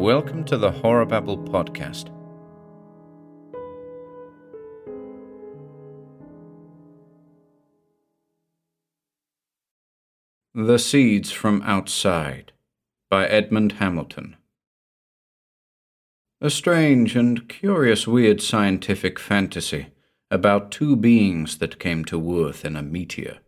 Welcome to the Horror Babble podcast. The Seeds from Outside by Edmond Hamilton. A strange and curious weird scientific fantasy about two beings that came to Earth in a meteor.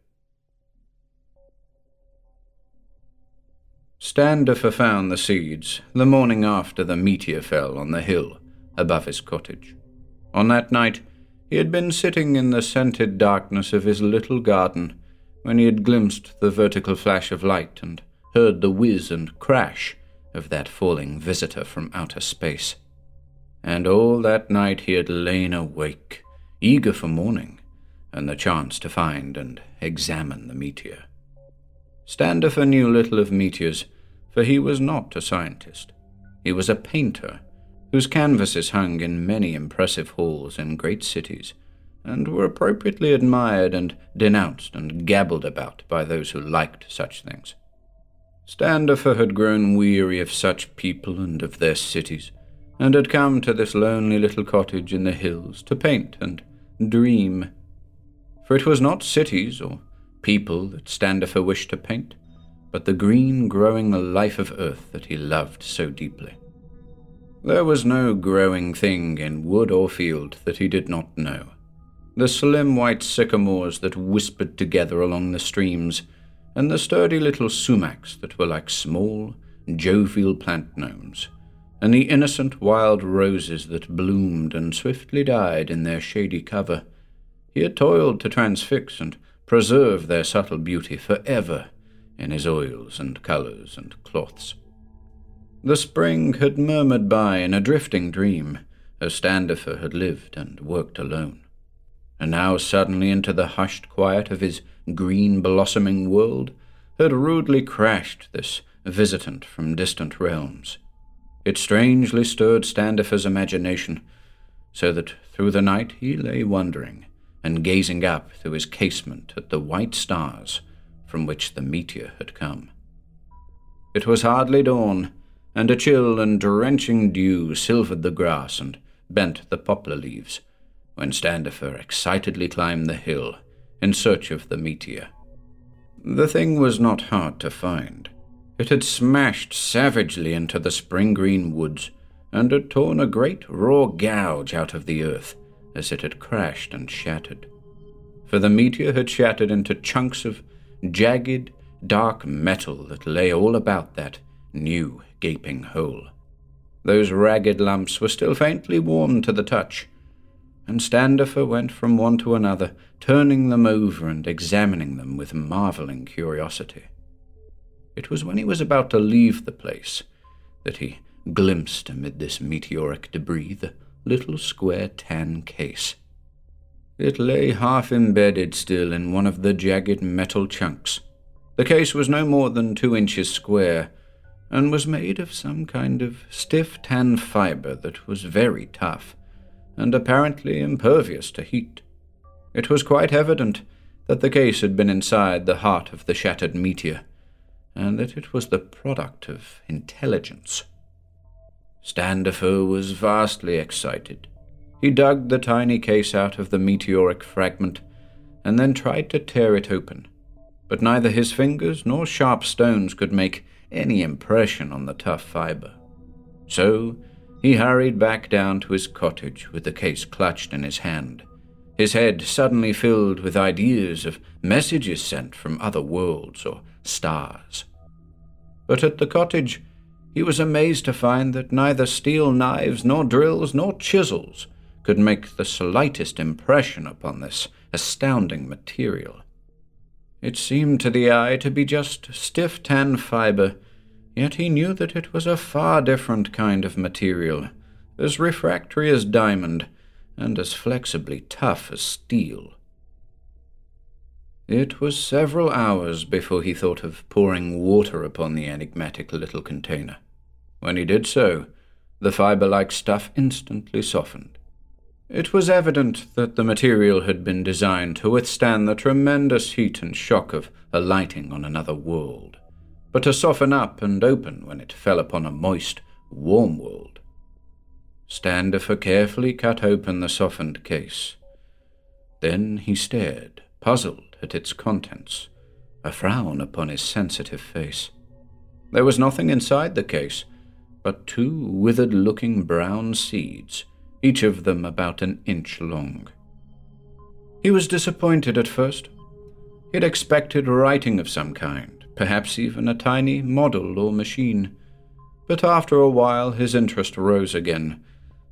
Standifer found the seeds the morning after the meteor fell on the hill above his cottage. On that night, he had been sitting in the scented darkness of his little garden when he had glimpsed the vertical flash of light and heard the whiz and crash of that falling visitor from outer space. And all that night he had lain awake, eager for morning and the chance to find and examine the meteor. Standifer knew little of meteors, for he was not a scientist. He was a painter, whose canvases hung in many impressive halls in great cities, and were appropriately admired and denounced and gabbled about by those who liked such things. Standifer had grown weary of such people and of their cities, and had come to this lonely little cottage in the hills to paint and dream. For it was not cities or people that Standifer wished to paint, but the green growing life of earth that he loved so deeply. There was no growing thing in wood or field that he did not know. The slim white sycamores that whispered together along the streams, and the sturdy little sumacs that were like small, jovial plant gnomes, and the innocent wild roses that bloomed and swiftly died in their shady cover. He had toiled to transfix and preserve their subtle beauty for ever in his oils and colours and cloths. The spring had murmured by in a drifting dream, as Standifer had lived and worked alone. And now suddenly into the hushed quiet of his green blossoming world had rudely crashed this visitant from distant realms. It strangely stirred Standifer's imagination, so that through the night he lay wondering and gazing up through his casement at the white stars from which the meteor had come. It was hardly dawn, and a chill and drenching dew silvered the grass and bent the poplar leaves, when Standifer excitedly climbed the hill in search of the meteor. The thing was not hard to find. It had smashed savagely into the spring green woods and had torn a great raw gouge out of the earth as it had crashed and shattered. For the meteor had shattered into chunks of jagged, dark metal that lay all about that new gaping hole. Those ragged lumps were still faintly warm to the touch, and Standifer went from one to another, turning them over and examining them with marveling curiosity. It was when he was about to leave the place that he glimpsed amid this meteoric debris the little square tan case. It lay half embedded still in one of the jagged metal chunks. The case was no more than two inches square, and was made of some kind of stiff tan fiber that was very tough, and apparently impervious to heat. It was quite evident that the case had been inside the heart of the shattered meteor, and that it was the product of intelligence. Standifer was vastly excited. He dug the tiny case out of the meteoric fragment and then tried to tear it open, but neither his fingers nor sharp stones could make any impression on the tough fiber. So he hurried back down to his cottage with the case clutched in his hand, his head suddenly filled with ideas of messages sent from other worlds or stars. But at the cottage, he was amazed to find that neither steel knives, nor drills, nor chisels could make the slightest impression upon this astounding material. It seemed to the eye to be just stiff tan fiber, yet he knew that it was a far different kind of material, as refractory as diamond, and as flexibly tough as steel. It was several hours before he thought of pouring water upon the enigmatic little container. When he did so, the fiber like stuff instantly softened. It was evident that the material had been designed to withstand the tremendous heat and shock of alighting on another world, but to soften up and open when it fell upon a moist, warm world. Standifer carefully cut open the softened case. Then he stared, puzzled, at its contents, a frown upon his sensitive face. There was nothing inside the case but two withered looking brown seeds, each of them about an inch long. He was disappointed at first. He had expected writing of some kind, perhaps even a tiny model or machine. But after a while his interest rose again,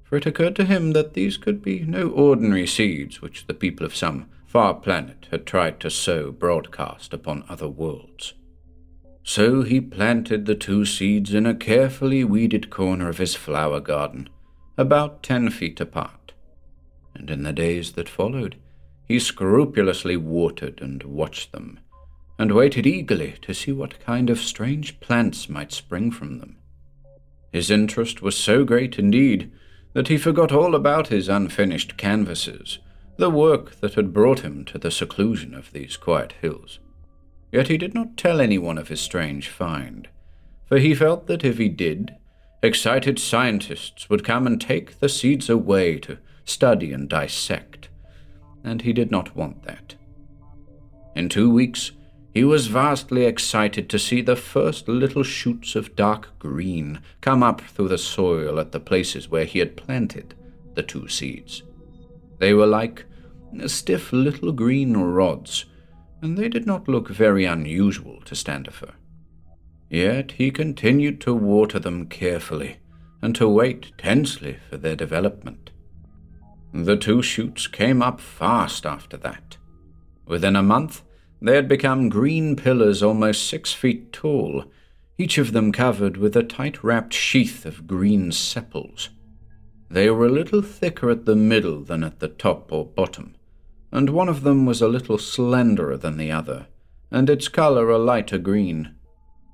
for it occurred to him that these could be no ordinary seeds which the people of some far planet had tried to sow broadcast upon other worlds. So he planted the two seeds in a carefully weeded corner of his flower garden, about ten feet apart. And in the days that followed, he scrupulously watered and watched them, and waited eagerly to see what kind of strange plants might spring from them. His interest was so great indeed that he forgot all about his unfinished canvases, the work that had brought him to the seclusion of these quiet hills. Yet he did not tell anyone of his strange find, for he felt that if he did, excited scientists would come and take the seeds away to study and dissect, and he did not want that. In two weeks, he was vastly excited to see the first little shoots of dark green come up through the soil at the places where he had planted the two seeds. They were like stiff little green rods, and they did not look very unusual to Standifer. Yet he continued to water them carefully and to wait tensely for their development. The two shoots came up fast after that. Within a month, they had become green pillars almost six feet tall, each of them covered with a tight wrapped sheath of green sepals. They were a little thicker at the middle than at the top or bottom, and one of them was a little slenderer than the other, and its color a lighter green.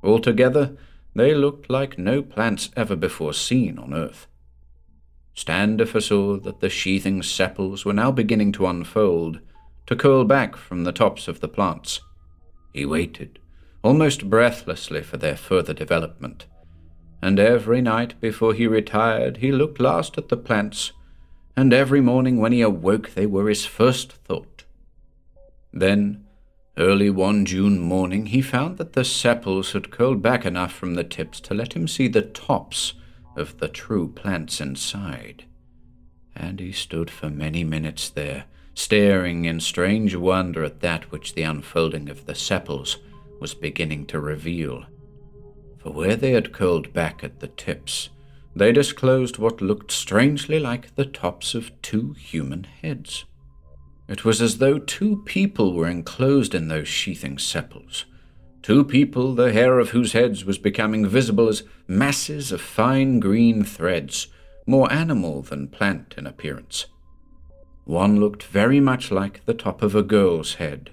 Altogether, they looked like no plants ever before seen on earth. Standifer saw that the sheathing sepals were now beginning to unfold, to curl back from the tops of the plants. He waited, almost breathlessly, for their further development, and every night before he retired he looked last at the plants, and every morning when he awoke they were his first thought. Then, early one June morning, he found that the sepals had curled back enough from the tips to let him see the tops of the true plants inside. And he stood for many minutes there, staring in strange wonder at that which the unfolding of the sepals was beginning to reveal. For where they had curled back at the tips, they disclosed what looked strangely like the tops of two human heads. It was as though two people were enclosed in those sheathing sepals, two people the hair of whose heads was becoming visible as masses of fine green threads, more animal than plant in appearance. One looked very much like the top of a girl's head,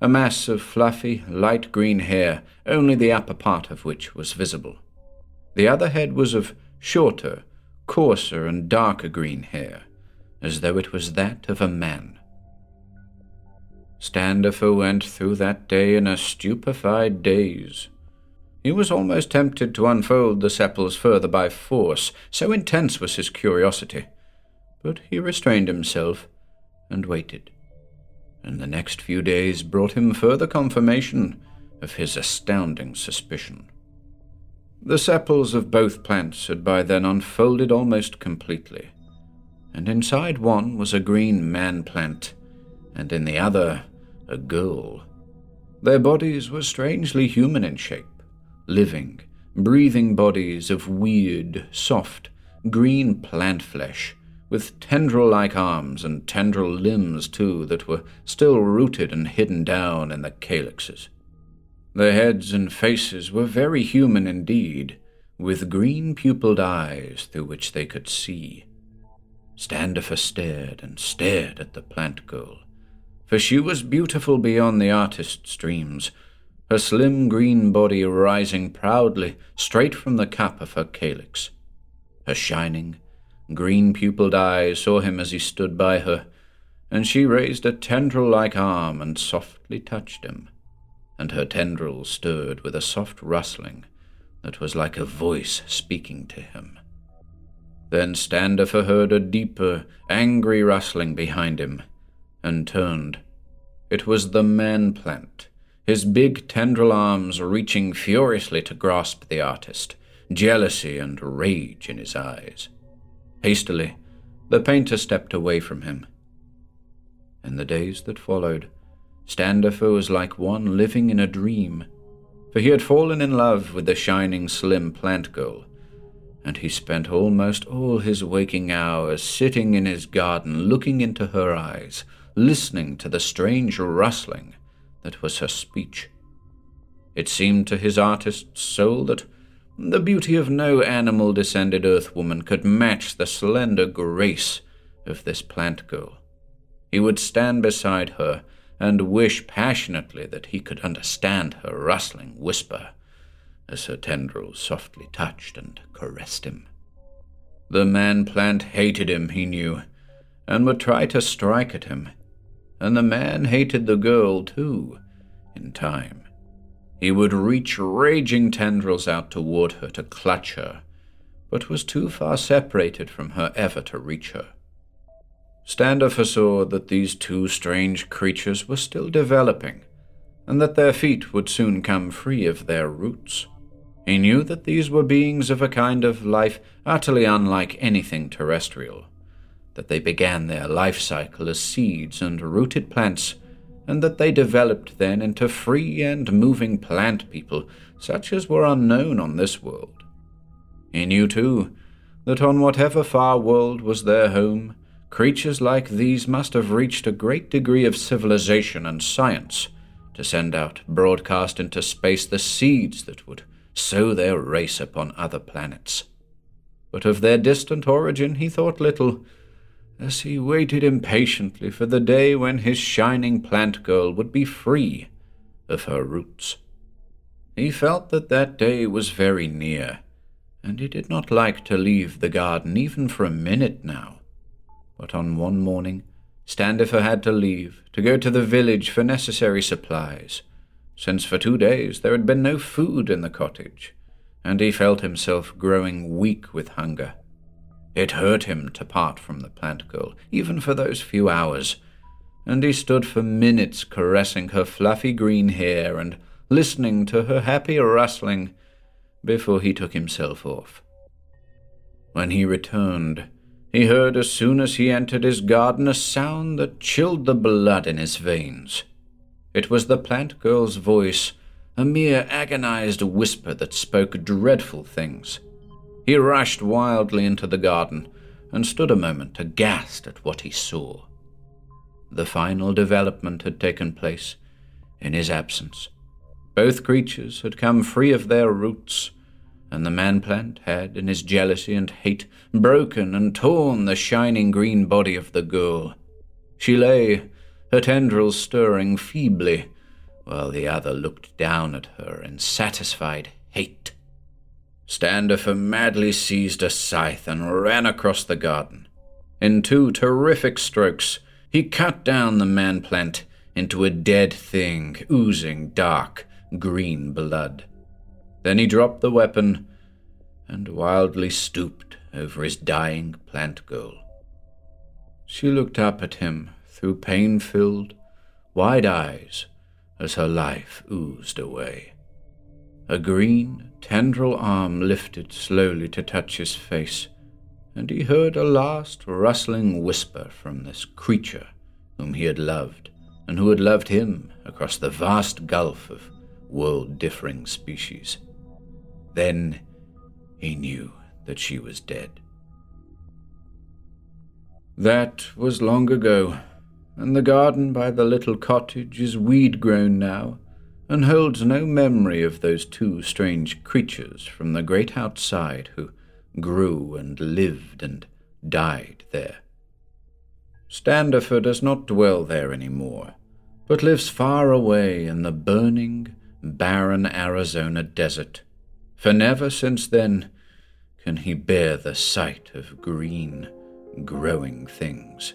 a mass of fluffy, light green hair, only the upper part of which was visible. The other head was of shorter, coarser, and darker green hair, as though it was that of a man. Standifer went through that day in a stupefied daze. He was almost tempted to unfold the sepals further by force, so intense was his curiosity. But he restrained himself and waited. And the next few days brought him further confirmation of his astounding suspicion. The sepals of both plants had by then unfolded almost completely, and inside one was a green man plant, and in the other a girl. Their bodies were strangely human in shape, living, breathing bodies of weird, soft, green plant flesh with tendril like arms and tendril limbs, too, that were still rooted and hidden down in the calyxes. Their heads and faces were very human indeed, with green pupilled eyes through which they could see. Standifer stared and stared at the plant girl, for she was beautiful beyond the artist's dreams, her slim green body rising proudly straight from the cap of her calyx, her shining, Green pupilled eyes saw him as he stood by her, and she raised a tendril like arm and softly touched him, and her tendrils stirred with a soft rustling that was like a voice speaking to him. Then Standifer heard a deeper, angry rustling behind him, and turned. It was the man plant, his big tendril arms reaching furiously to grasp the artist, jealousy and rage in his eyes. Hastily, the painter stepped away from him. In the days that followed, Standifer was like one living in a dream, for he had fallen in love with the shining, slim plant girl, and he spent almost all his waking hours sitting in his garden looking into her eyes, listening to the strange rustling that was her speech. It seemed to his artist's soul that the beauty of no animal descended earthwoman could match the slender grace of this plant girl. He would stand beside her and wish passionately that he could understand her rustling whisper as her tendrils softly touched and caressed him. The man plant hated him, he knew, and would try to strike at him, and the man hated the girl, too, in time. He would reach raging tendrils out toward her to clutch her, but was too far separated from her ever to reach her. Standifer saw that these two strange creatures were still developing, and that their feet would soon come free of their roots. He knew that these were beings of a kind of life utterly unlike anything terrestrial, that they began their life cycle as seeds and rooted plants, and that they developed then into free and moving plant people such as were unknown on this world. He knew, too, that on whatever far world was their home, creatures like these must have reached a great degree of civilization and science to send out broadcast into space the seeds that would sow their race upon other planets. But of their distant origin he thought little, as he waited impatiently for the day when his shining plant girl would be free of her roots. He felt that that day was very near, and he did not like to leave the garden even for a minute now. But on one morning, Standifer had to leave to go to the village for necessary supplies, since for two days there had been no food in the cottage, and he felt himself growing weak with hunger. It hurt him to part from the plant girl, even for those few hours, and he stood for minutes caressing her fluffy green hair and listening to her happy rustling before he took himself off. When he returned, he heard as soon as he entered his garden a sound that chilled the blood in his veins. It was the plant girl's voice, a mere agonized whisper that spoke dreadful things. He rushed wildly into the garden and stood a moment aghast at what he saw. The final development had taken place in his absence. Both creatures had come free of their roots and the man plant had, in his jealousy and hate, broken and torn the shining green body of the girl. She lay, her tendrils stirring feebly, while the other looked down at her in satisfied hate. Standifer madly seized a scythe and ran across the garden. In two terrific strokes, he cut down the man plant into a dead thing oozing dark green blood. Then he dropped the weapon and wildly stooped over his dying plant girl. She looked up at him through pain filled, wide eyes as her life oozed away. A green, tendril arm lifted slowly to touch his face, and he heard a last rustling whisper from this creature whom he had loved and who had loved him across the vast gulf of world differing species. Then he knew that she was dead. That was long ago, and the garden by the little cottage is weed grown now, and holds no memory of those two strange creatures from the great outside who grew and lived and died there. Standifer does not dwell there any more, but lives far away in the burning, barren Arizona desert for never since then can he bear the sight of green, growing things.